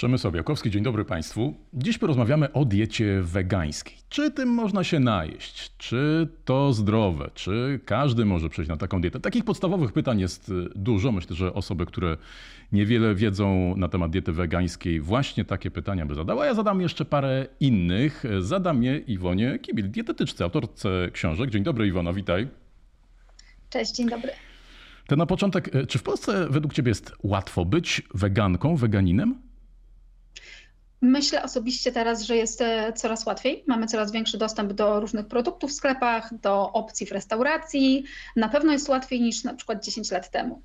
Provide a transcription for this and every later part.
Przemysław Białkowski, dzień dobry Państwu. Dziś porozmawiamy o diecie wegańskiej. Czy tym można się najeść? Czy to zdrowe? Czy każdy może przejść na taką dietę? Takich podstawowych pytań jest y, dużo. Myślę, że osoby, które niewiele wiedzą na temat diety wegańskiej, właśnie takie pytania by zadała. Ja zadam jeszcze parę innych. Zadam je Iwonie Kibil, dietetyczce, autorce książek. Dzień dobry Iwono, witaj. Cześć, dzień dobry. To na początek, y, czy w Polsce według Ciebie jest łatwo być weganką, weganinem? Myślę osobiście teraz, że jest e, coraz łatwiej. Mamy coraz większy dostęp do różnych produktów w sklepach, do opcji w restauracji. Na pewno jest łatwiej niż na przykład 10 lat temu.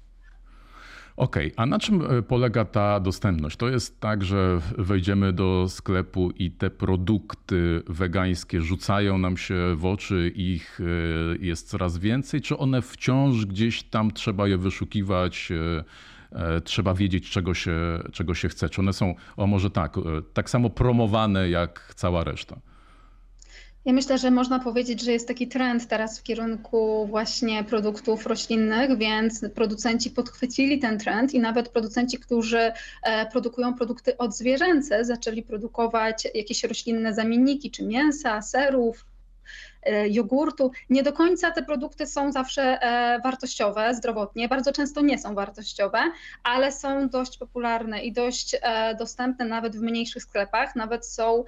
Okej, okay. a na czym e, polega ta dostępność? To jest tak, że wejdziemy do sklepu i te produkty wegańskie rzucają nam się w oczy, ich e, jest coraz więcej, czy one wciąż gdzieś tam trzeba je wyszukiwać? E, trzeba wiedzieć, czego się, czego się chce. Czy one są, o może tak, e, tak samo promowane jak cała reszta? Ja myślę, że można powiedzieć, że jest taki trend teraz w kierunku właśnie produktów roślinnych, więc producenci podchwycili ten trend i nawet producenci, którzy e, produkują produkty odzwierzęce, zaczęli produkować jakieś roślinne zamienniki, czy mięsa, serów, jogurtu. Nie do końca te produkty są zawsze e, wartościowe zdrowotnie, bardzo często nie są wartościowe, ale są dość popularne i dość e, dostępne nawet w mniejszych sklepach. Nawet są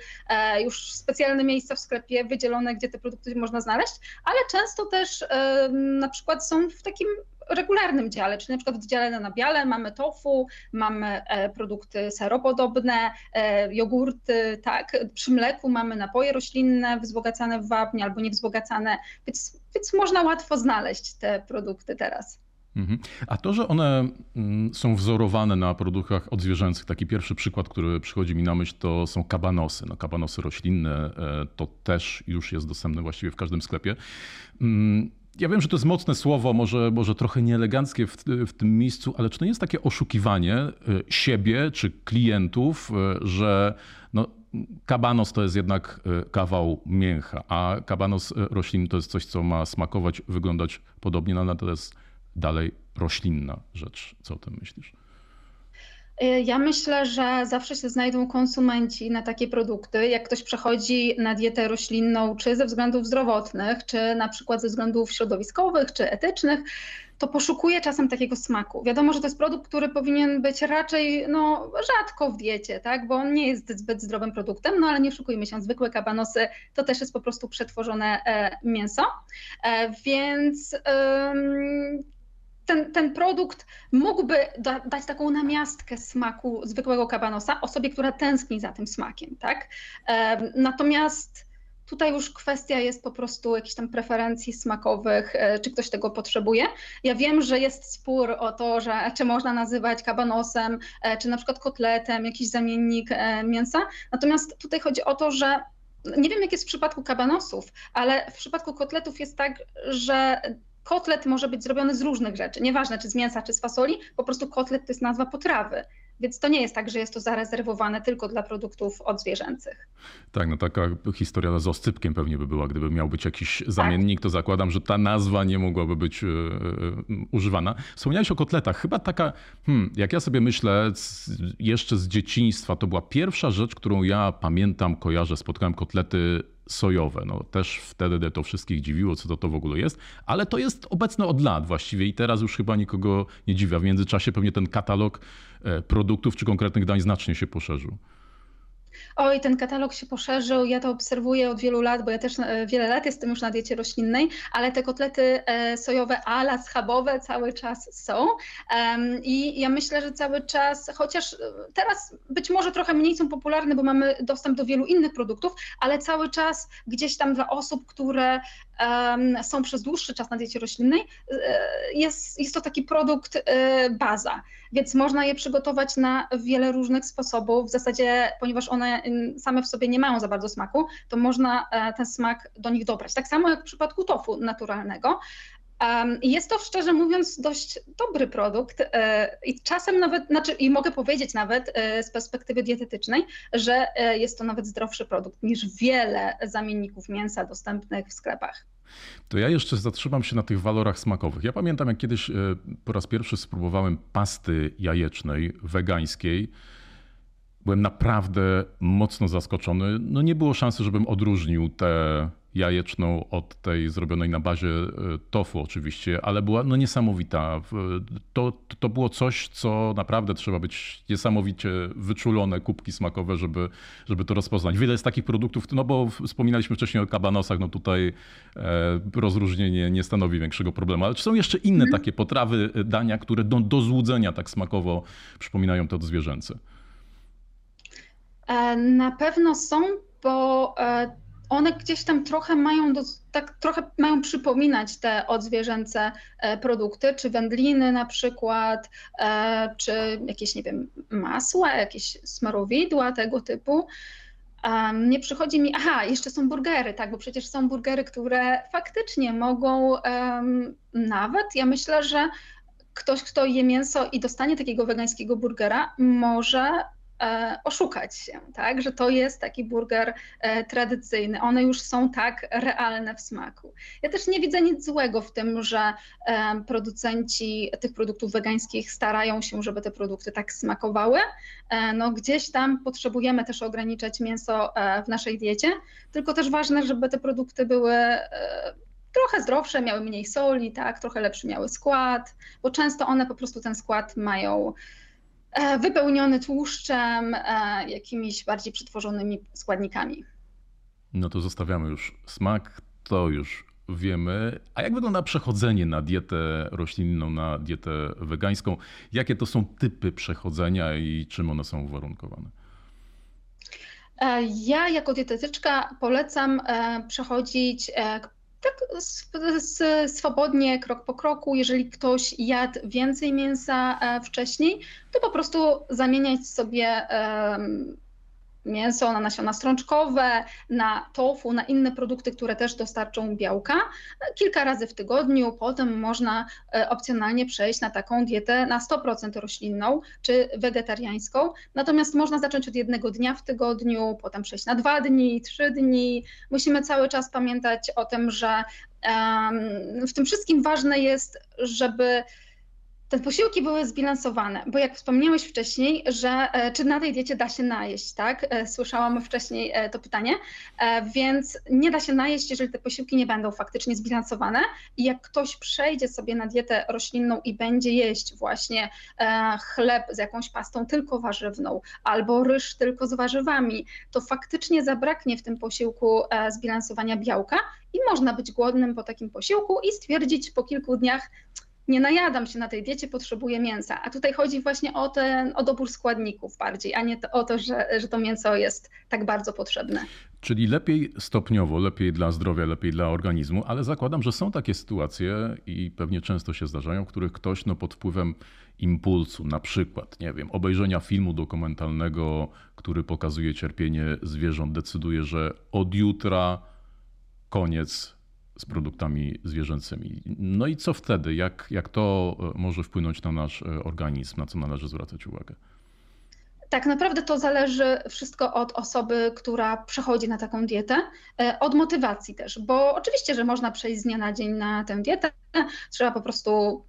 już specjalne miejsca w sklepie wydzielone, gdzie te produkty można znaleźć, ale często też na przykład są w takim regularnym dziale, czyli na przykład w dziale na nabiale mamy tofu, mamy e, produkty seropodobne, e, jogurty, tak, przy mleku mamy napoje roślinne wzbogacane w wapnie albo niewzbogacane, więc, więc można łatwo znaleźć te produkty teraz. Mhm. A to, że one mm, są wzorowane na produktach odzwierzęcych, taki pierwszy przykład, który przychodzi mi na myśl, to są kabanosy. No, kabanosy roślinne e, to też już jest dostępne właściwie w każdym sklepie. Ja wiem, że to jest mocne słowo, może, może trochę nieeleganckie w, w tym miejscu, ale czy to nie jest takie oszukiwanie y, siebie czy klientów, y, że no, kabanos to jest jednak y, kawał mięcha, a kabanos roślin to jest coś, co ma smakować, wyglądać podobnie, no, ale to jest dalej roślinna rzecz. Co o tym myślisz? Y, ja myślę, że zawsze się znajdą konsumenci na takie produkty. Jak ktoś przechodzi na dietę roślinną, czy ze względów zdrowotnych, czy na przykład ze względów środowiskowych, czy etycznych, to poszukuje czasem takiego smaku. Wiadomo, że to jest produkt, który powinien być raczej no, rzadko w diecie, tak? bo on nie jest zbyt zdrowym produktem, no ale nie oszukujmy się, zwykłe kabanosy to też jest po prostu przetworzone e, mięso. E, więc ten, ten produkt mógłby da, dać taką namiastkę smaku zwykłego kabanosa osobie, która tęskni za tym smakiem, tak? Natomiast Tutaj już kwestia jest po prostu jakichś tam preferencji smakowych, e, czy ktoś tego potrzebuje. Ja wiem, że jest spór o to, że czy można nazywać kabanosem, e, czy na przykład kotletem, jakiś zamiennik e, mięsa. Natomiast tutaj chodzi o to, że nie wiem, jak jest w przypadku kabanosów, ale w przypadku kotletów jest tak, że kotlet może być zrobiony z różnych rzeczy, nieważne czy z mięsa, czy z fasoli, po prostu kotlet to jest nazwa potrawy. Więc to nie jest tak, że jest to zarezerwowane tylko dla produktów odzwierzęcych. Tak, no taka historia z oscypkiem pewnie by była. Gdyby miał być jakiś zamiennik, tak. to zakładam, że ta nazwa nie mogłaby być yy, używana. Wspomniałeś o kotletach. Chyba taka, hmm, jak ja sobie myślę, jeszcze z dzieciństwa, to była pierwsza rzecz, którą ja pamiętam, kojarzę, spotkałem kotlety sojowe. No, też wtedy to wszystkich dziwiło, co to, to w ogóle jest, ale to jest obecne od lat właściwie i teraz już chyba nikogo nie dziwia. W międzyczasie pewnie ten katalog e, produktów czy konkretnych dań znacznie się poszerzył. Oj, ten katalog się poszerzył, ja to obserwuję od wielu lat, bo ja też e, wiele lat jestem już na diecie roślinnej, ale te kotlety e, sojowe ala schabowe cały czas są. I ja myślę, że cały czas, chociaż e, teraz być może trochę mniej są popularne, bo mamy dostęp do wielu innych produktów, ale cały czas gdzieś tam dla osób, które są przez dłuższy czas na diecie roślinnej, jest, jest to taki produkt baza, więc można je przygotować na wiele różnych sposobów, w zasadzie, ponieważ one same w sobie nie mają za bardzo smaku, to można e, ten smak do nich dobrać. Tak samo jak w przypadku tofu naturalnego. Jest to szczerze mówiąc dość dobry produkt e, i czasem nawet, znaczy i mogę powiedzieć nawet e, z perspektywy dietetycznej, że jest to nawet zdrowszy produkt niż wiele zamienników mięsa dostępnych w sklepach. To ja jeszcze zatrzymam się na tych walorach smakowych. Ja pamiętam, jak kiedyś po raz pierwszy spróbowałem pasty jajecznej, wegańskiej byłem naprawdę mocno zaskoczony. No nie było szansy, żebym odróżnił tę jajeczną od tej zrobionej na bazie e, tofu oczywiście, ale była no niesamowita. To, to było coś, co naprawdę trzeba być niesamowicie wyczulone, kubki smakowe, żeby, żeby to rozpoznać. Wiele jest takich produktów, no bo wspominaliśmy wcześniej o kabanosach, no tutaj e, rozróżnienie nie stanowi większego problemu, ale czy są jeszcze inne mm. takie potrawy, e, dania, które do, do złudzenia tak smakowo przypominają to zwierzęce? Na pewno są, bo one gdzieś tam trochę mają, do, tak trochę mają przypominać te odzwierzęce e, produkty, czy wędliny na przykład, e, czy jakieś, nie wiem, masła, jakieś smarowidła tego typu. Nie przychodzi mi, aha, jeszcze są burgery, tak, bo przecież są burgery, które faktycznie mogą nawet, ja myślę, że ktoś, kto je mięso i dostanie takiego wegańskiego burgera, może E, oszukać się, tak? że to jest taki burger e, tradycyjny. One już są tak realne w smaku. Ja też nie widzę nic złego w tym, że e, producenci tych produktów wegańskich starają się, żeby te produkty tak smakowały. No, gdzieś tam potrzebujemy też ograniczać mięso w naszej diecie, tylko też ważne, żeby te produkty były trochę zdrowsze, miały mniej soli, tak, trochę lepszy miały skład, bo często one po prostu ten skład mają E, wypełniony tłuszczem, e, jakimiś bardziej przetworzonymi składnikami. No to zostawiamy już smak, to już wiemy. A jak wygląda przechodzenie na dietę roślinną, na dietę wegańską? Jakie to są typy przechodzenia i czym one są uwarunkowane? E, ja jako dietetyczka polecam przechodzić tak swobodnie, krok po kroku. Jeżeli ktoś jadł więcej mięsa e, wcześniej, to po prostu zamieniać sobie mięso na nasiona strączkowe, na tofu, na inne produkty, które też dostarczą białka kilka razy w tygodniu. Potem można e, opcjonalnie przejść na taką dietę na 100% roślinną czy wegetariańską. Natomiast można zacząć od jednego dnia w tygodniu, potem przejść na dwa dni, trzy dni. Musimy cały czas pamiętać o tym, że w tym wszystkim ważne jest, żeby te posiłki były zbilansowane, bo jak wspomniałeś wcześniej, że e, czy na tej diecie da się najeść, tak? E, słyszałam wcześniej e, to pytanie, więc nie da się najeść, jeżeli te posiłki nie będą faktycznie zbilansowane i jak ktoś przejdzie sobie na dietę roślinną i będzie jeść właśnie chleb z jakąś pastą tylko warzywną albo ryż tylko z warzywami, to faktycznie zabraknie w tym posiłku zbilansowania białka i można być głodnym po takim posiłku i stwierdzić po kilku dniach, nie najadam się na tej diecie, potrzebuję mięsa. A tutaj chodzi właśnie o ten o dobór składników bardziej, a nie to, o to, że, że to mięso jest tak bardzo potrzebne. Czyli lepiej stopniowo, lepiej dla zdrowia, lepiej dla organizmu, ale zakładam, że są takie sytuacje i pewnie często się zdarzają, w których ktoś no, pod wpływem impulsu, na przykład, nie wiem, obejrzenia filmu dokumentalnego, który pokazuje cierpienie zwierząt, decyduje, że od jutra koniec z produktami zwierzęcymi. No i co wtedy? Jak, jak to e, może wpłynąć na nasz e, organizm? Na co należy zwracać uwagę? Tak naprawdę to zależy wszystko od osoby, która przechodzi na taką dietę, e, od motywacji też, bo oczywiście, że można przejść z dnia na dzień na tę dietę, trzeba po prostu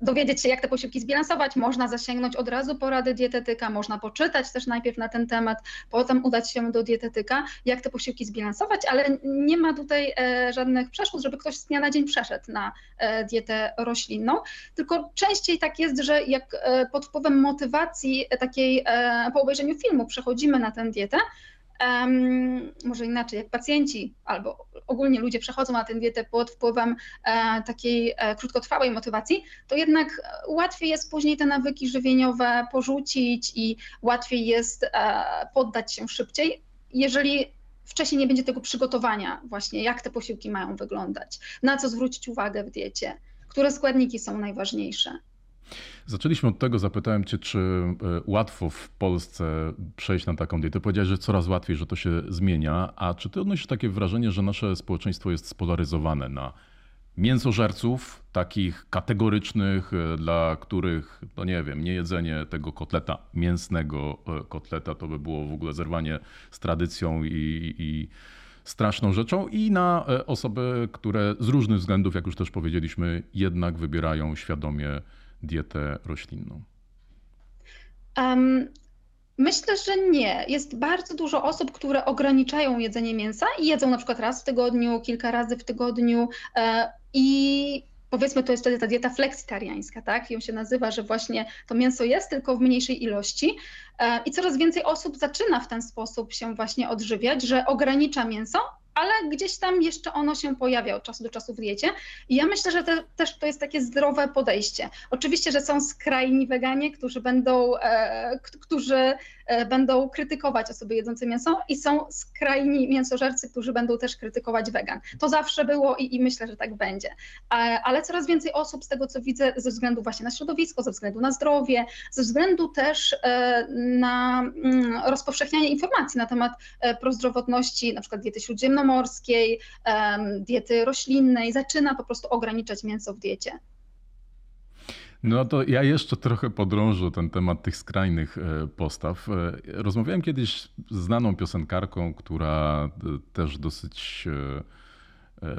dowiedzieć się, jak te posiłki zbilansować. Można zasięgnąć od razu porady dietetyka, można poczytać też najpierw na ten temat, potem udać się do dietetyka, jak te posiłki zbilansować, ale nie ma tutaj e, żadnych przeszkód, żeby ktoś z dnia na dzień przeszedł na e, dietę roślinną. Tylko częściej tak jest, że jak e, pod wpływem motywacji takiej po obejrzeniu filmu przechodzimy na tę dietę, um, może inaczej, jak pacjenci albo ogólnie ludzie przechodzą na tę dietę pod wpływem e, takiej e, krótkotrwałej motywacji, to jednak łatwiej jest później te nawyki żywieniowe porzucić i łatwiej jest e, poddać się szybciej, jeżeli wcześniej nie będzie tego przygotowania właśnie, jak te posiłki mają wyglądać, na co zwrócić uwagę w diecie, które składniki są najważniejsze. Zaczęliśmy od tego, zapytałem Cię, czy e, łatwo w Polsce przejść na taką dietę. Powiedziałeś, że coraz łatwiej, że to się zmienia. A czy Ty odnosisz takie wrażenie, że nasze społeczeństwo jest spolaryzowane na mięsożerców, takich kategorycznych, e, dla których, no nie wiem, nie jedzenie tego kotleta, mięsnego e, kotleta, to by było w ogóle zerwanie z tradycją i, i straszną rzeczą, i na osoby, które z różnych względów, jak już też powiedzieliśmy, jednak wybierają świadomie dietę roślinną? Um, Myślę, że nie. Jest bardzo dużo osób, które ograniczają jedzenie mięsa i jedzą na przykład raz w tygodniu, kilka razy w tygodniu e, i powiedzmy to jest wtedy ta dieta fleksitariańska, tak? Ją się nazywa, że właśnie to mięso jest tylko w mniejszej ilości e, i coraz więcej osób zaczyna w ten sposób się właśnie odżywiać, że ogranicza mięso, ale gdzieś tam jeszcze ono się pojawia od czasu do czasu w diecie. I ja myślę, że te, też to jest takie zdrowe podejście. Oczywiście, że są skrajni weganie, którzy będą, e, którzy e, będą krytykować osoby jedzące mięso i są skrajni mięsożercy, którzy będą też krytykować wegan. To zawsze było i, i myślę, że tak będzie. E, ale coraz więcej osób z tego, co widzę, ze względu właśnie na środowisko, ze względu na zdrowie, ze względu też e, na mm, rozpowszechnianie informacji na temat prozdrowotności, na przykład diety śródziemnomorskiej, morskiej, diety roślinnej, zaczyna po prostu ograniczać mięso w diecie. No to ja jeszcze trochę podrążę ten temat tych skrajnych e, postaw. E, rozmawiałem kiedyś z znaną piosenkarką, która e, też dosyć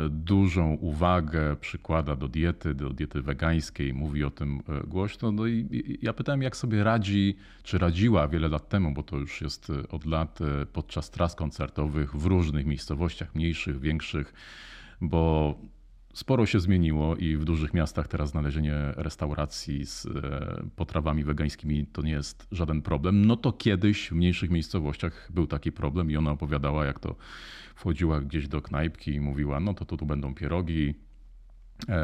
dużą uwagę przykłada do diety, do diety wegańskiej, mówi o tym e, głośno. No i ja pytałem, jak sobie radzi, czy radziła wiele lat temu, bo to już jest e, od lat podczas tras koncertowych w różnych miejscowościach, mniejszych, większych, bo sporo się zmieniło i w dużych miastach teraz znalezienie restauracji z potrawami wegańskimi to nie jest żaden problem. No to kiedyś w mniejszych miejscowościach był taki problem i ona opowiadała, jak to wchodziła gdzieś do knajpki i mówiła, no to tu, będą pierogi, E,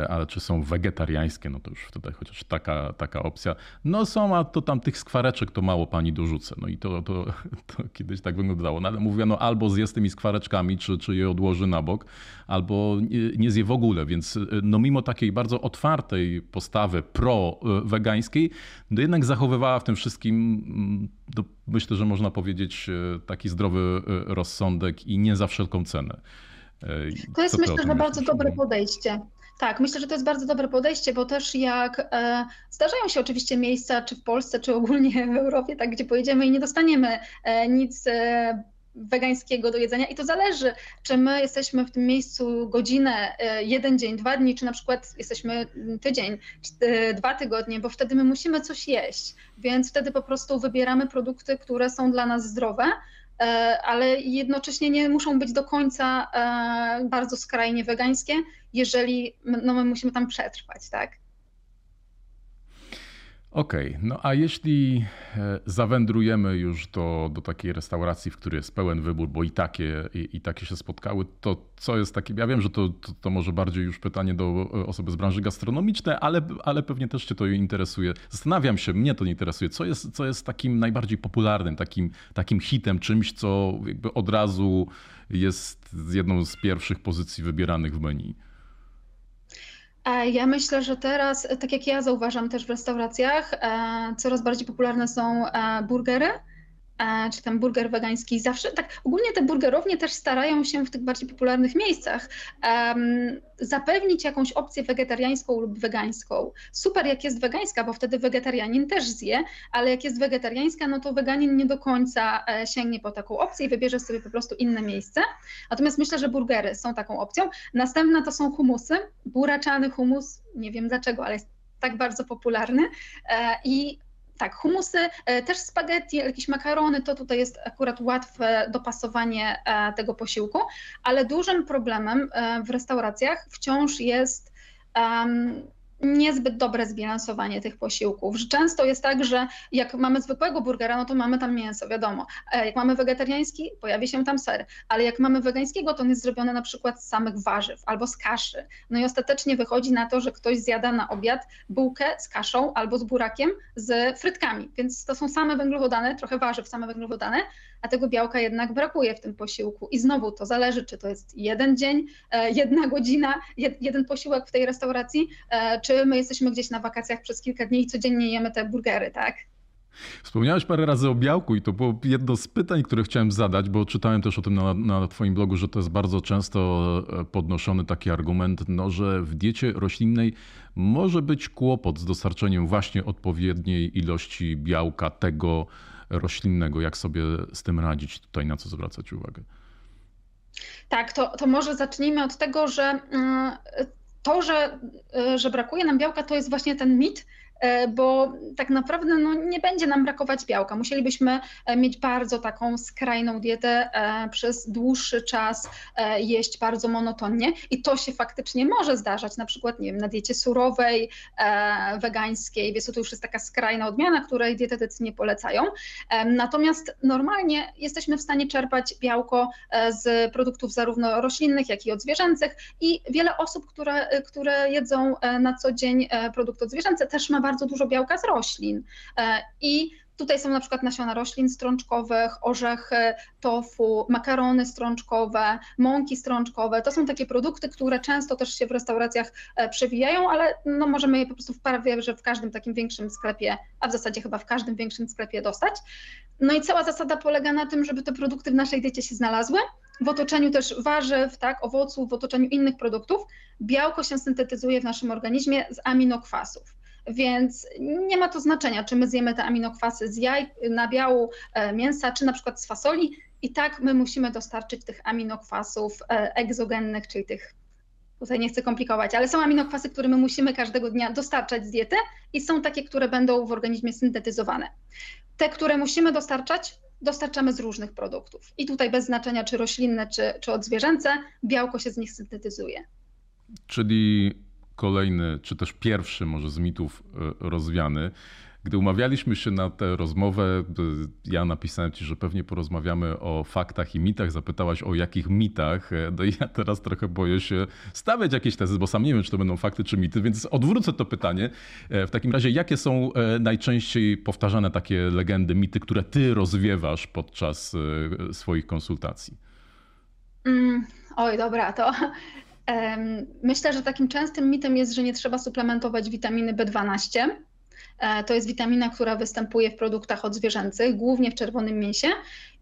ale czy są wegetariańskie, no to już wtedy chociaż taka, taka opcja. No są, a to tam tych skwareczek to mało pani dorzucę. No i to, to, to kiedyś tak wyglądało. No ale mówiono albo zje z tymi skwareczkami, czy, czy je odłoży na bok, albo nie, nie zje w ogóle. Więc e, no mimo takiej bardzo otwartej postawy pro-wegańskiej, no jednak zachowywała w tym wszystkim, no myślę, że można powiedzieć, e, taki zdrowy rozsądek i nie za wszelką cenę. To jest myślę, że bardzo dobre podejście. Tak, myślę, że to jest bardzo dobre podejście, bo też jak e, zdarzają się oczywiście miejsca, czy w Polsce, czy ogólnie w Europie, tak, gdzie pojedziemy i nie dostaniemy e, nic e, wegańskiego do jedzenia. I to zależy, czy my jesteśmy w tym miejscu godzinę, e, jeden dzień, dwa dni, czy na przykład jesteśmy tydzień, czy, dwa tygodnie, bo wtedy my musimy coś jeść, więc wtedy po prostu wybieramy produkty, które są dla nas zdrowe, E, ale jednocześnie nie muszą być do końca e, bardzo skrajnie wegańskie, jeżeli no, my musimy tam przetrwać, tak? Okej, okay. no a jeśli e, zawędrujemy już do, do takiej restauracji, w której jest pełen wybór, bo i takie, i, i takie się spotkały, to co jest takie, ja wiem, że to, to, to, może bardziej już pytanie do e, osoby z branży gastronomicznej, ale, ale pewnie też Cię to interesuje. Zastanawiam się, mnie to nie interesuje, co jest, co jest takim najbardziej popularnym, takim, takim hitem, czymś, co jakby od razu jest jedną z pierwszych pozycji wybieranych w menu. E, ja myślę, że teraz, tak jak ja zauważam też w restauracjach, e, coraz bardziej popularne są e, burgery. E, czy tam burger wegański. Zawsze tak, ogólnie te burgerownie też starają się w tych bardziej popularnych miejscach um, zapewnić jakąś opcję wegetariańską lub wegańską. Super, jak jest wegańska, bo wtedy wegetarianin też zje, ale jak jest wegetariańska, no to weganin nie do końca e, sięgnie po taką opcję i wybierze sobie po prostu inne miejsce. Natomiast myślę, że burgery są taką opcją. Następna to są humusy, buraczany humus, nie wiem dlaczego, ale jest tak bardzo popularny e, i tak, humusy, e, też spaghetti, jakieś makarony, to tutaj jest akurat łatwe dopasowanie e, tego posiłku, ale dużym problemem e, w restauracjach wciąż jest um, niezbyt dobre zbilansowanie tych posiłków. Że często jest tak, że jak mamy zwykłego burgera, no to mamy tam mięso, wiadomo. E, jak mamy wegetariański, pojawi się tam ser, ale jak mamy wegańskiego, to on jest zrobiony na przykład z samych warzyw albo z kaszy. No i ostatecznie wychodzi na to, że ktoś zjada na obiad bułkę z kaszą albo z burakiem z frytkami, więc to są same węglowodany, trochę warzyw, same węglowodany, a tego białka jednak brakuje w tym posiłku. I znowu to zależy, czy to jest jeden dzień, e, jedna godzina, jeden posiłek w tej restauracji, e, czy my jesteśmy gdzieś na wakacjach przez kilka dni i codziennie jemy te burgery, tak? Wspomniałeś parę razy o białku i to było jedno z pytań, które chciałem zadać, bo czytałem też o tym na, na Twoim blogu, że to jest bardzo często e, podnoszony taki argument, no, że w diecie roślinnej może być kłopot z dostarczeniem właśnie odpowiedniej ilości białka tego roślinnego. Jak sobie z tym radzić tutaj, na co zwracać uwagę? Tak, to, to może zacznijmy od tego, że mm, to, że, że brakuje nam białka, to jest właśnie ten mit, bo tak naprawdę no, nie będzie nam brakować białka. Musielibyśmy e, mieć bardzo taką skrajną dietę przez dłuższy czas, jeść bardzo monotonnie i to się faktycznie może zdarzać, na przykład nie wiem, na diecie surowej, wegańskiej, więc to już jest taka skrajna odmiana, której dietetycy nie polecają. Natomiast normalnie jesteśmy w stanie czerpać białko z produktów zarówno roślinnych, jak i odzwierzęcych i wiele osób, które, które jedzą na co dzień produkty odzwierzęce też ma bardzo dużo białka z roślin. E, I Tutaj są na przykład nasiona roślin strączkowych, orzechy, tofu, makarony strączkowe, mąki strączkowe. To są takie produkty, które często też się w restauracjach e, przewijają, ale no możemy je po prostu w prawie, że w każdym takim większym sklepie, a w zasadzie chyba w każdym większym sklepie dostać. No i cała zasada polega na tym, żeby te produkty w naszej diecie się znalazły. W otoczeniu też warzyw, tak, owoców, w otoczeniu innych produktów, białko się syntetyzuje w naszym organizmie z aminokwasów. Więc nie ma to znaczenia, czy my zjemy te aminokwasy z jaj, nabiału, e, mięsa, czy na przykład z fasoli. I tak my musimy dostarczyć tych aminokwasów e, egzogennych, czyli tych tutaj nie chcę komplikować, ale są aminokwasy, które my musimy każdego dnia dostarczać z diety i są takie, które będą w organizmie syntetyzowane. Te, które musimy dostarczać, dostarczamy z różnych produktów. I tutaj bez znaczenia, czy roślinne, czy, czy odzwierzęce, białko się z nich syntetyzuje. Czyli kolejny, czy też pierwszy może z mitów e, rozwiany. Gdy umawialiśmy się na tę rozmowę, ja napisałem ci, że pewnie porozmawiamy o faktach i mitach. Zapytałaś o jakich mitach. E, no i ja teraz trochę boję się stawiać jakieś tezy, bo sam nie wiem, czy to będą fakty czy mity, więc odwrócę to pytanie. E, w takim razie, jakie są najczęściej powtarzane takie legendy, mity, które ty rozwiewasz podczas swoich konsultacji? Mm, oj, dobra, to Myślę, że takim częstym mitem jest, że nie trzeba suplementować witaminy B12. E, to jest witamina, która występuje w produktach odzwierzęcych, głównie w czerwonym mięsie.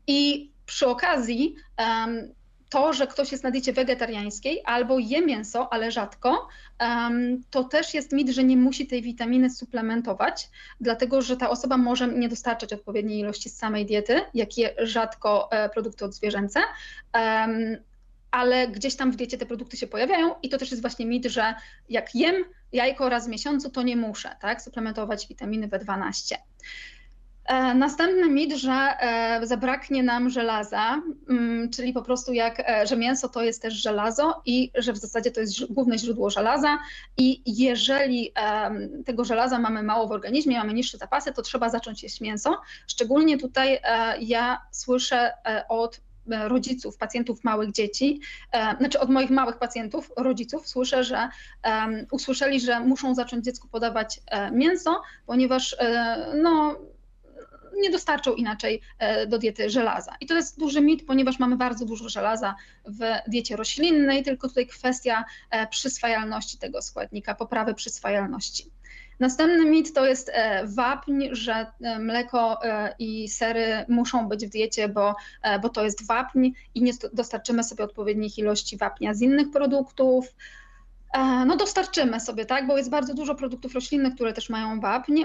I przy okazji to, że ktoś jest na diecie wegetariańskiej albo je mięso, ale rzadko, to też jest mit, że nie musi tej witaminy suplementować, dlatego że ta osoba może nie dostarczać odpowiedniej ilości z samej diety, jak je rzadko e, produkty odzwierzęce ale gdzieś tam w diecie te produkty się pojawiają i to też jest właśnie mit, że jak jem jajko raz w miesiącu, to nie muszę tak, suplementować witaminy B12. E, następny mit, że e, zabraknie nam żelaza, mm, czyli po prostu jak, e, że mięso to jest też żelazo i że w zasadzie to jest główne źródło żelaza i jeżeli tego żelaza mamy mało w organizmie, mamy niższe zapasy, to trzeba zacząć jeść mięso. Szczególnie tutaj ja słyszę od rodziców, pacjentów małych dzieci, e, znaczy od moich małych pacjentów, rodziców, słyszę, że usłyszeli, że muszą zacząć dziecku podawać e, mięso, ponieważ no, nie dostarczą inaczej do diety żelaza. I to jest duży mit, ponieważ mamy bardzo dużo żelaza w diecie roślinnej, tylko tutaj kwestia przyswajalności tego składnika, poprawy przyswajalności. Następny mit to jest e, wapń, że e, mleko e, i sery muszą być w diecie, bo, bo to jest wapń i nie dostarczymy sobie odpowiednich ilości wapnia z innych produktów. No dostarczymy sobie, tak, bo jest bardzo dużo produktów roślinnych, które też mają wapń,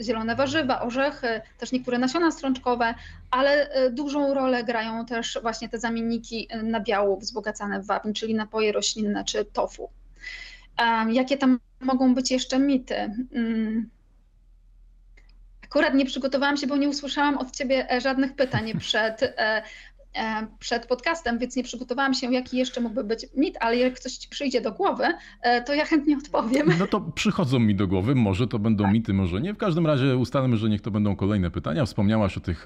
zielone warzywa, orzechy, też niektóre nasiona strączkowe, ale dużą rolę grają też właśnie te zamienniki nabiału wzbogacane w wapń, czyli napoje roślinne czy tofu. Jakie tam mogą być jeszcze mity? Mm. Akurat nie przygotowałam się, bo nie usłyszałam od Ciebie e, żadnych pytań przed, e, e, przed podcastem, więc nie przygotowałam się, jaki jeszcze mógłby być mit, ale jak coś Ci przyjdzie do głowy, to ja chętnie odpowiem. No to przychodzą mi do głowy, może to będą tak. mity, może nie. W każdym razie ustalmy, że niech to będą kolejne pytania. Wspomniałaś o tych,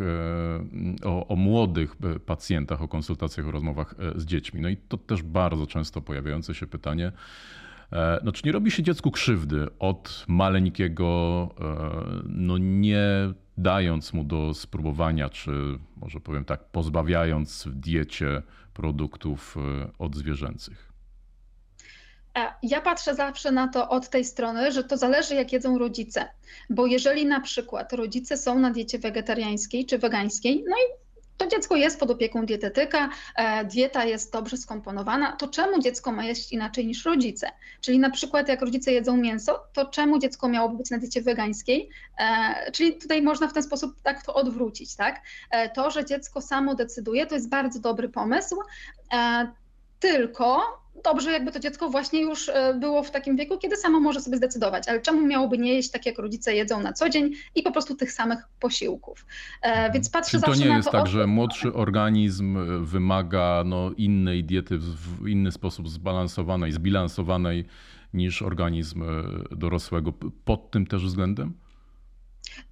o, o młodych pacjentach, o konsultacjach, o rozmowach z dziećmi. No i to też bardzo często pojawiające się pytanie, no, czy nie robi się dziecku krzywdy od maleńkiego, e, no nie dając mu do spróbowania, czy może powiem tak, pozbawiając w diecie produktów e, odzwierzęcych? Ja patrzę zawsze na to od tej strony, że to zależy, jak jedzą rodzice. Bo jeżeli na przykład rodzice są na diecie wegetariańskiej czy wegańskiej, no i to dziecko jest pod opieką dietetyka, e, dieta jest dobrze skomponowana, to czemu dziecko ma jeść inaczej niż rodzice? Czyli na przykład jak rodzice jedzą mięso, to czemu dziecko miałoby być na diecie wegańskiej? E, czyli tutaj można w ten sposób tak to odwrócić, tak? E, to, że dziecko samo decyduje, to jest bardzo dobry pomysł, tylko dobrze, jakby to dziecko właśnie już e, było w takim wieku, kiedy samo może sobie zdecydować, ale czemu miałoby nie jeść tak, jak rodzice jedzą na co dzień i po prostu tych samych posiłków. E, więc patrzę Czy to nie jest to tak, że młodszy organizm e, wymaga no, innej diety, w inny sposób zbalansowanej, zbilansowanej niż organizm dorosłego pod tym też względem?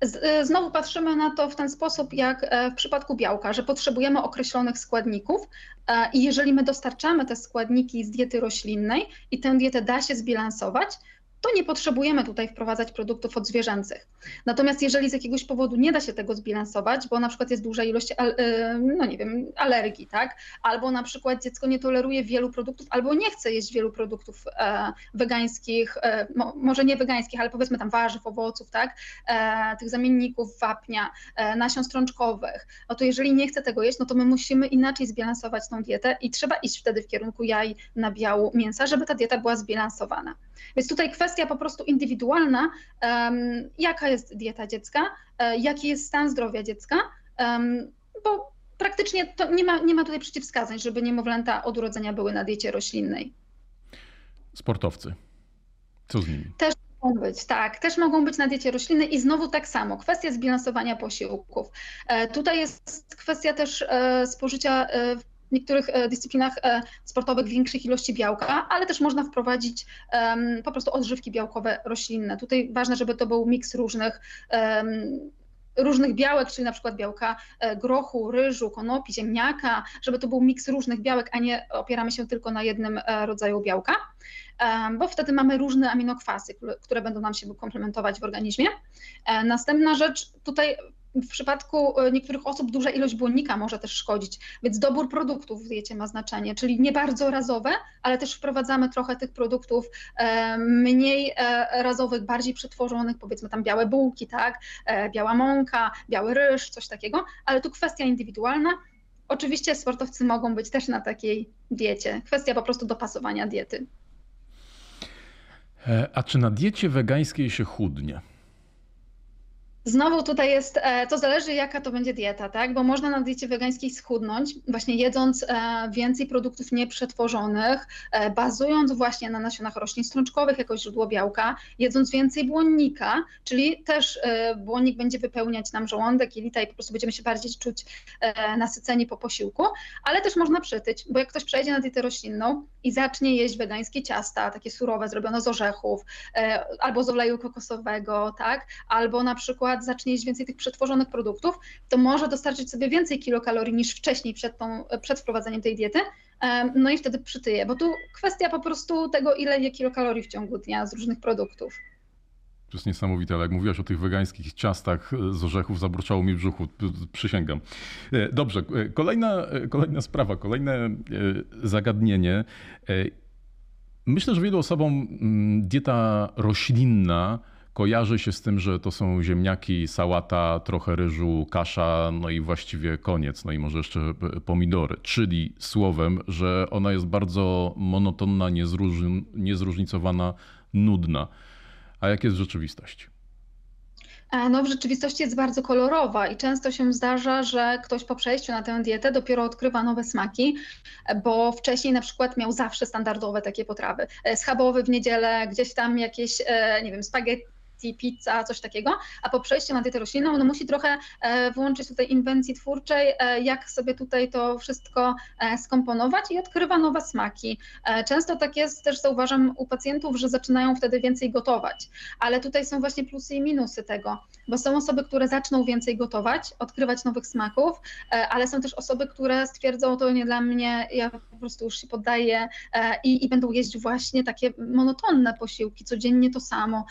Y, znowu patrzymy na to w ten sposób, jak e, w przypadku białka, że potrzebujemy określonych składników e, i jeżeli my dostarczamy te składniki z diety roślinnej i tę dietę da się zbilansować, to nie potrzebujemy tutaj wprowadzać produktów odzwierzęcych. Natomiast jeżeli z jakiegoś powodu nie da się tego zbilansować, bo na przykład jest duża ilość, e, no nie wiem, alergii, tak? Albo na przykład dziecko nie toleruje wielu produktów, albo nie chce jeść wielu produktów e, wegańskich, e, może nie wegańskich, ale powiedzmy tam warzyw, owoców, tak? Tych zamienników wapnia, nasion strączkowych. No to jeżeli nie chce tego jeść, no to my musimy inaczej zbilansować tą dietę i trzeba iść wtedy w kierunku jaj, nabiału, mięsa, żeby ta dieta była zbilansowana. Więc tutaj kwestia po prostu indywidualna, jaka jest dieta dziecka, e, jaki jest stan zdrowia dziecka, bo praktycznie to nie ma, nie ma tutaj przeciwwskazań, żeby niemowlęta od urodzenia były na diecie roślinnej. Sportowcy. Co z nimi? Też mogą być, tak, też mogą być na diecie roślinnej i znowu tak samo, kwestia zbilansowania posiłków. E, tutaj jest kwestia też e, spożycia w niektórych e, dyscyplinach e, sportowych większych ilości białka, ale też można wprowadzić po prostu odżywki białkowe roślinne. Tutaj ważne, żeby to był miks różnych różnych białek, czyli na przykład białka e, grochu, ryżu, konopi, ziemniaka, żeby to był miks różnych białek, a nie opieramy się tylko na jednym rodzaju białka, bo wtedy mamy różne aminokwasy, które będą nam się komplementować w organizmie. Następna rzecz, tutaj w przypadku e, niektórych osób duża ilość błonnika może też szkodzić, więc dobór produktów w diecie ma znaczenie, czyli nie bardzo razowe, ale też wprowadzamy trochę tych produktów e, mniej e, razowych, bardziej przetworzonych, powiedzmy tam białe bułki, tak, biała mąka, biały ryż, coś takiego, ale tu kwestia indywidualna. Oczywiście sportowcy mogą być też na takiej diecie. Kwestia po prostu dopasowania diety. A czy na diecie wegańskiej się chudnie? Znowu tutaj jest, e, to zależy jaka to będzie dieta, tak? Bo można na diecie wegańskiej schudnąć, właśnie jedząc e, więcej produktów nieprzetworzonych, e, bazując właśnie na nasionach roślin strączkowych jako źródło białka, jedząc więcej błonnika, czyli też błonnik będzie wypełniać nam żołądek, jelita i po prostu będziemy się bardziej czuć nasyceni po posiłku, ale też można przytyć, bo jak ktoś przejdzie na dietę roślinną i zacznie jeść wegańskie ciasta, takie surowe, zrobione z orzechów, albo z oleju kokosowego, tak? Albo na przykład przykład zacznie jeść więcej tych przetworzonych produktów, to może dostarczyć sobie więcej kilokalorii niż wcześniej przed, tą, przed wprowadzeniem tej diety, no i wtedy przytyje, bo tu kwestia po prostu tego, ile je kilokalorii w ciągu dnia z różnych produktów. To jest niesamowite, ale jak mówiłaś o tych wegańskich ciastach z orzechów, zabruczało mi w brzuchu, przysięgam. E, dobrze, e, kolejna, e, kolejna sprawa, kolejne zagadnienie. Myślę, że wielu osobom mm, dieta roślinna kojarzy się z tym, że to są ziemniaki, sałata, trochę ryżu, kasza, no i właściwie koniec, no i może jeszcze pomidory. Czyli słowem, że ona jest bardzo monotonna, niezróżnicowana, nudna. A jak jest w rzeczywistości? E, no, w rzeczywistości jest bardzo kolorowa i często się zdarza, że ktoś po przejściu na tę dietę dopiero odkrywa nowe smaki, bo wcześniej na przykład miał zawsze standardowe takie potrawy. E, schabowy w niedzielę, gdzieś tam jakieś, e, nie wiem, spaghetti pizza, coś takiego, a po przejściu na dietę roślinną no musi trochę e, włączyć tutaj inwencji twórczej, e, jak sobie tutaj to wszystko e, skomponować i odkrywa nowe smaki. Często tak jest też zauważam u pacjentów, że zaczynają wtedy więcej gotować, ale tutaj są właśnie plusy i minusy tego, bo są osoby, które zaczną więcej gotować, odkrywać nowych smaków, ale są też osoby, które stwierdzą, to nie dla mnie, ja po prostu już się poddaję i, i będą jeść właśnie takie monotonne posiłki, codziennie to samo,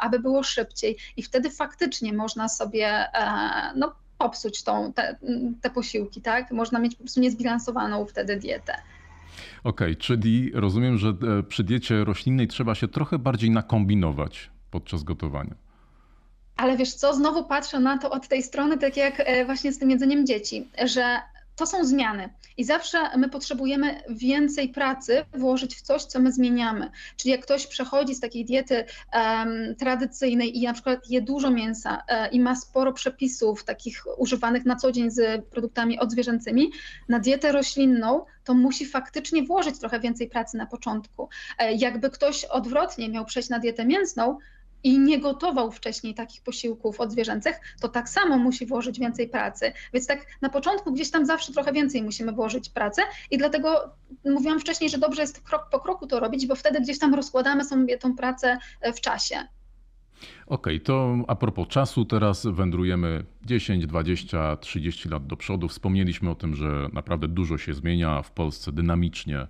a aby było szybciej. I wtedy faktycznie można sobie e, no, popsuć tą, te, te posiłki, tak? Można mieć po prostu niezbilansowaną wtedy dietę. Okej, okay, czyli rozumiem, że e, przy diecie roślinnej trzeba się trochę bardziej nakombinować podczas gotowania. Ale wiesz co, znowu patrzę na to od tej strony, tak jak e, właśnie z tym jedzeniem dzieci, że to są zmiany i zawsze my potrzebujemy więcej pracy włożyć w coś, co my zmieniamy. Czyli jak ktoś przechodzi z takiej diety um, tradycyjnej i na przykład je dużo mięsa um, i ma sporo przepisów takich używanych na co dzień z produktami odzwierzęcymi, na dietę roślinną, to musi faktycznie włożyć trochę więcej pracy na początku. E, jakby ktoś odwrotnie miał przejść na dietę mięsną, i nie gotował wcześniej takich posiłków odzwierzęcych, to tak samo musi włożyć więcej pracy. Więc tak na początku gdzieś tam zawsze trochę więcej musimy włożyć pracy i dlatego mówiłam wcześniej, że dobrze jest krok po kroku to robić, bo wtedy gdzieś tam rozkładamy sobie tą pracę e, w czasie. Okej, okay, to a propos czasu, teraz wędrujemy 10, 20, 30 lat do przodu. Wspomnieliśmy o tym, że naprawdę dużo się zmienia w Polsce dynamicznie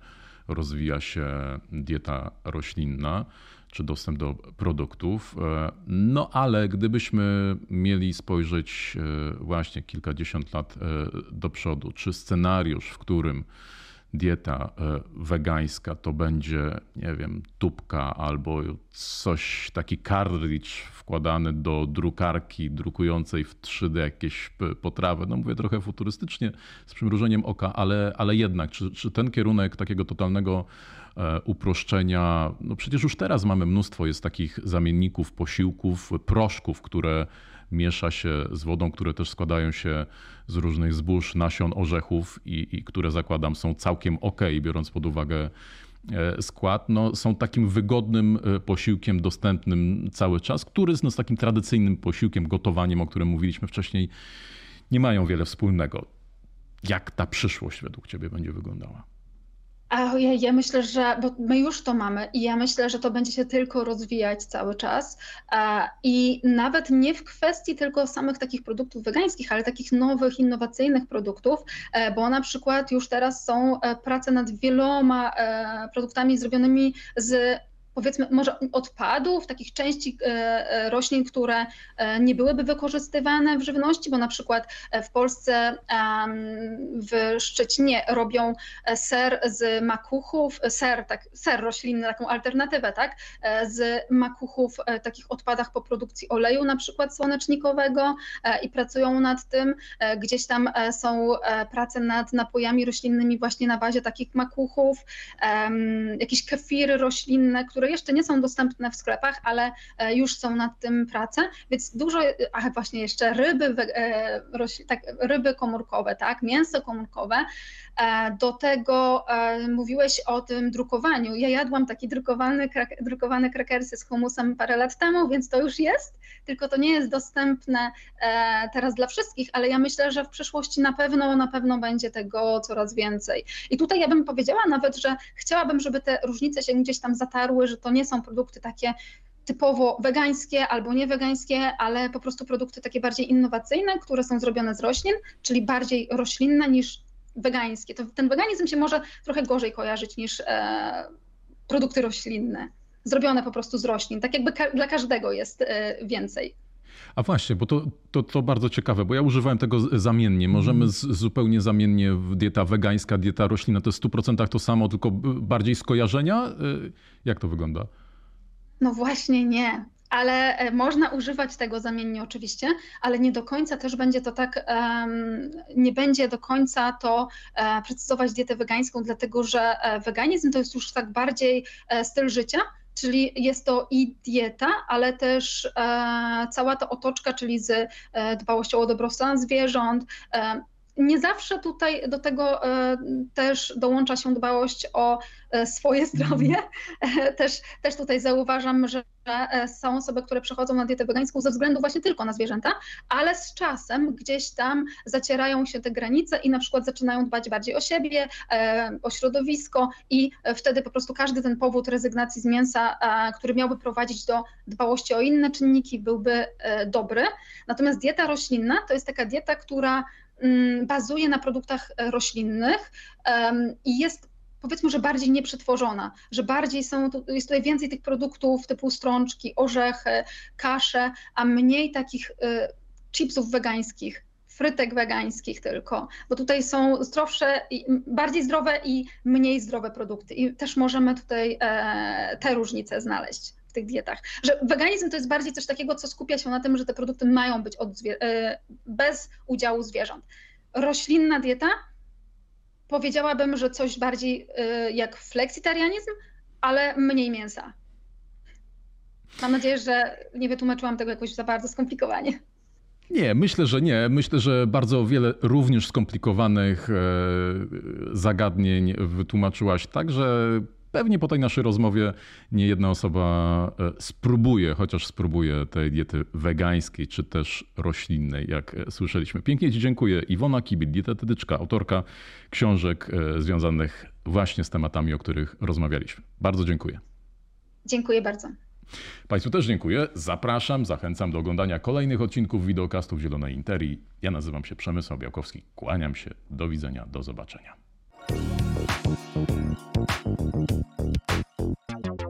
rozwija się dieta roślinna czy dostęp do produktów. E, no ale gdybyśmy mieli spojrzeć e, właśnie kilkadziesiąt lat e, do przodu, czy scenariusz, w którym dieta wegańska to będzie, nie wiem, tubka albo coś, taki cartridge wkładany do drukarki drukującej w 3D jakieś potrawy. No mówię trochę futurystycznie, z przymrużeniem oka, ale, ale jednak, czy, czy ten kierunek takiego totalnego E, uproszczenia. No przecież już teraz mamy mnóstwo jest takich zamienników, posiłków, proszków, które miesza się z wodą, które też składają się z różnych zbóż, nasion, orzechów i, i które zakładam są całkiem ok, biorąc pod uwagę e, skład, no, są takim wygodnym e, posiłkiem dostępnym cały czas, który no, z takim tradycyjnym posiłkiem, gotowaniem, o którym mówiliśmy wcześniej, nie mają wiele wspólnego. Jak ta przyszłość według Ciebie będzie wyglądała? A ja, ja myślę, że, bo my już to mamy i ja myślę, że to będzie się tylko rozwijać cały czas. I nawet nie w kwestii tylko samych takich produktów wegańskich, ale takich nowych, innowacyjnych produktów, e, bo na przykład już teraz są e, prace nad wieloma e, produktami zrobionymi z powiedzmy może odpadów, takich części e, e, roślin, które e, nie byłyby wykorzystywane w żywności, bo na przykład w Polsce w Szczecinie robią ser z makuchów, ser, tak, ser roślinny, taką alternatywę, tak, z makuchów, takich odpadach po produkcji oleju na przykład słonecznikowego i pracują nad tym. Gdzieś tam są prace nad napojami roślinnymi właśnie na bazie takich makuchów, jakieś kefiry roślinne, które jeszcze nie są dostępne w sklepach, ale e, już są nad tym prace, więc dużo, a właśnie jeszcze ryby, e, tak, ryby komórkowe, tak, mięso komórkowe, do tego mówiłeś o tym drukowaniu. Ja jadłam taki drukowany, drukowane krakersy z humusem parę lat temu, więc to już jest, tylko to nie jest dostępne teraz dla wszystkich, ale ja myślę, że w przyszłości na pewno, na pewno będzie tego coraz więcej. I tutaj ja bym powiedziała nawet, że chciałabym, żeby te różnice się gdzieś tam zatarły, że to nie są produkty takie typowo wegańskie albo nie wegańskie, ale po prostu produkty takie bardziej innowacyjne, które są zrobione z roślin, czyli bardziej roślinne niż wegańskie. To ten weganizm się może trochę gorzej kojarzyć niż e, produkty roślinne, zrobione po prostu z roślin. Tak jakby ka dla każdego jest e, więcej. A właśnie, bo to, to, to bardzo ciekawe, bo ja używałem tego zamiennie. Możemy z, zupełnie zamiennie dieta wegańska, dieta roślinna to jest w 100% to samo, tylko bardziej skojarzenia. Y, jak to wygląda? No właśnie nie. Ale e, można używać tego zamiennie oczywiście, ale nie do końca też będzie to tak, nie będzie do końca to um, precyzować dietę wegańską, dlatego że e, weganizm to jest już tak bardziej styl życia, czyli jest to i dieta, ale też e, cała ta otoczka, czyli z e, dbałością o dobrostan zwierząt. E, nie zawsze tutaj do tego też dołącza się dbałość o swoje zdrowie. Też, też tutaj zauważam, że E, są osoby, które przechodzą na dietę wegańską ze względu właśnie tylko na zwierzęta, ale z czasem gdzieś tam zacierają się te granice i na przykład zaczynają dbać bardziej o siebie, e, o środowisko i wtedy po prostu każdy ten powód rezygnacji z mięsa, e, który miałby prowadzić do dbałości o inne czynniki, byłby dobry. Natomiast dieta roślinna to jest taka dieta, która bazuje na produktach roślinnych i jest powiedzmy, że bardziej nieprzetworzona, że bardziej są, jest tutaj więcej tych produktów typu strączki, orzechy, kasze, a mniej takich y, chipsów wegańskich, frytek wegańskich tylko, bo tutaj są zdrowsze, bardziej zdrowe i mniej zdrowe produkty. I też możemy tutaj e, te różnice znaleźć w tych dietach. Że weganizm to jest bardziej coś takiego, co skupia się na tym, że te produkty mają być e, bez udziału zwierząt. Roślinna dieta powiedziałabym, że coś bardziej y, jak fleksitarianizm, ale mniej mięsa. Mam nadzieję, że nie wytłumaczyłam tego jakoś za bardzo skomplikowanie. Nie, myślę, że nie. Myślę, że bardzo wiele również skomplikowanych e, zagadnień wytłumaczyłaś tak, że pewnie po tej naszej rozmowie nie jedna osoba e, spróbuje, chociaż spróbuje tej diety wegańskiej czy też roślinnej, jak słyszeliśmy. Pięknie Ci dziękuję. Iwona Kibit, dietetyczka, autorka książek e, związanych właśnie z tematami, o których rozmawialiśmy. Bardzo dziękuję. Dziękuję bardzo. Państwu też dziękuję. Zapraszam, zachęcam do oglądania kolejnych odcinków wideokastów Zielonej Interii. Ja nazywam się Przemysław Białkowski. Kłaniam się. Do widzenia. Do zobaczenia. Thank you.